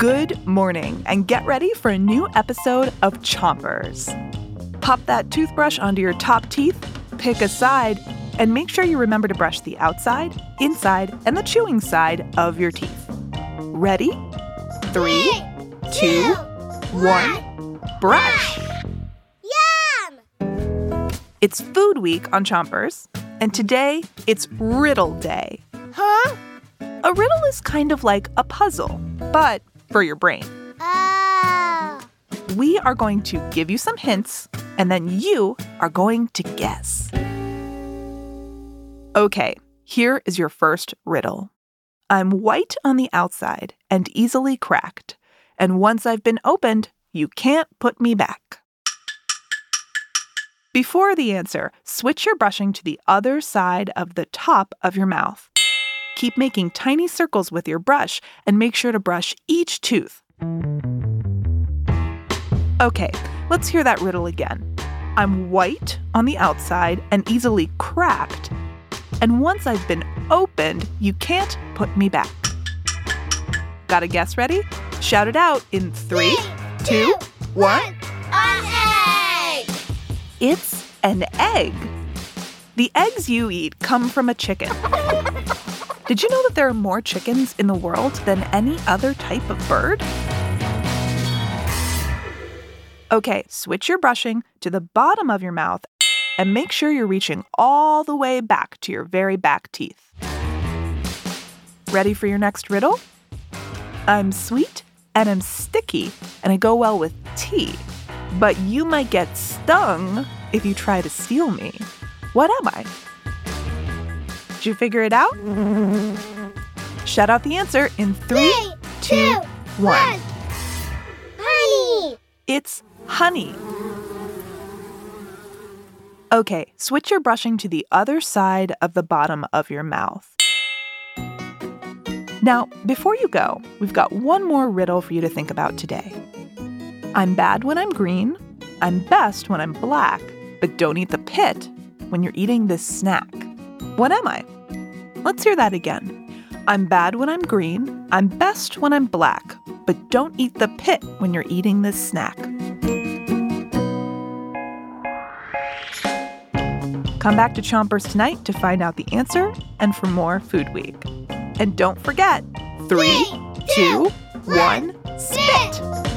Good morning, and get ready for a new episode of Chompers. Pop that toothbrush onto your top teeth, pick a side, and make sure you remember to brush the outside, inside, and the chewing side of your teeth. Ready? Three, two, one, brush! Yum! It's Food Week on Chompers, and today it's Riddle Day. Huh? A riddle is kind of like a puzzle, but for your brain. Oh. We are going to give you some hints, and then you are going to guess. Okay, here is your first riddle. I'm white on the outside and easily cracked, and once I've been opened, you can't put me back. Before the answer, switch your brushing to the other side of the top of your mouth. Keep making tiny circles with your brush and make sure to brush each tooth. Okay, let's hear that riddle again. I'm white on the outside and easily cracked, and once I've been opened, you can't put me back. Got a guess ready? Shout it out in three, two, one. An egg! It's an egg. The eggs you eat come from a chicken. Did you know that there are more chickens in the world than any other type of bird? Okay, switch your brushing to the bottom of your mouth and make sure you're reaching all the way back to your very back teeth. Ready for your next riddle? I'm sweet and I'm sticky and I go well with tea. But you might get stung if you try to steal me. What am I? Did you figure it out? Shout out the answer in three, two, one. Honey! It's honey. Okay, switch your brushing to the other side of the bottom of your mouth. Now, before you go, we've got one more riddle for you to think about today. I'm bad when I'm green, I'm best when I'm black, but don't eat the pit when you're eating this snack. What am I? Let's hear that again. I'm bad when I'm green, I'm best when I'm black, but don't eat the pit when you're eating this snack. Come back to Chompers tonight to find out the answer and for more Food Week. And don't forget three, two, one, spit!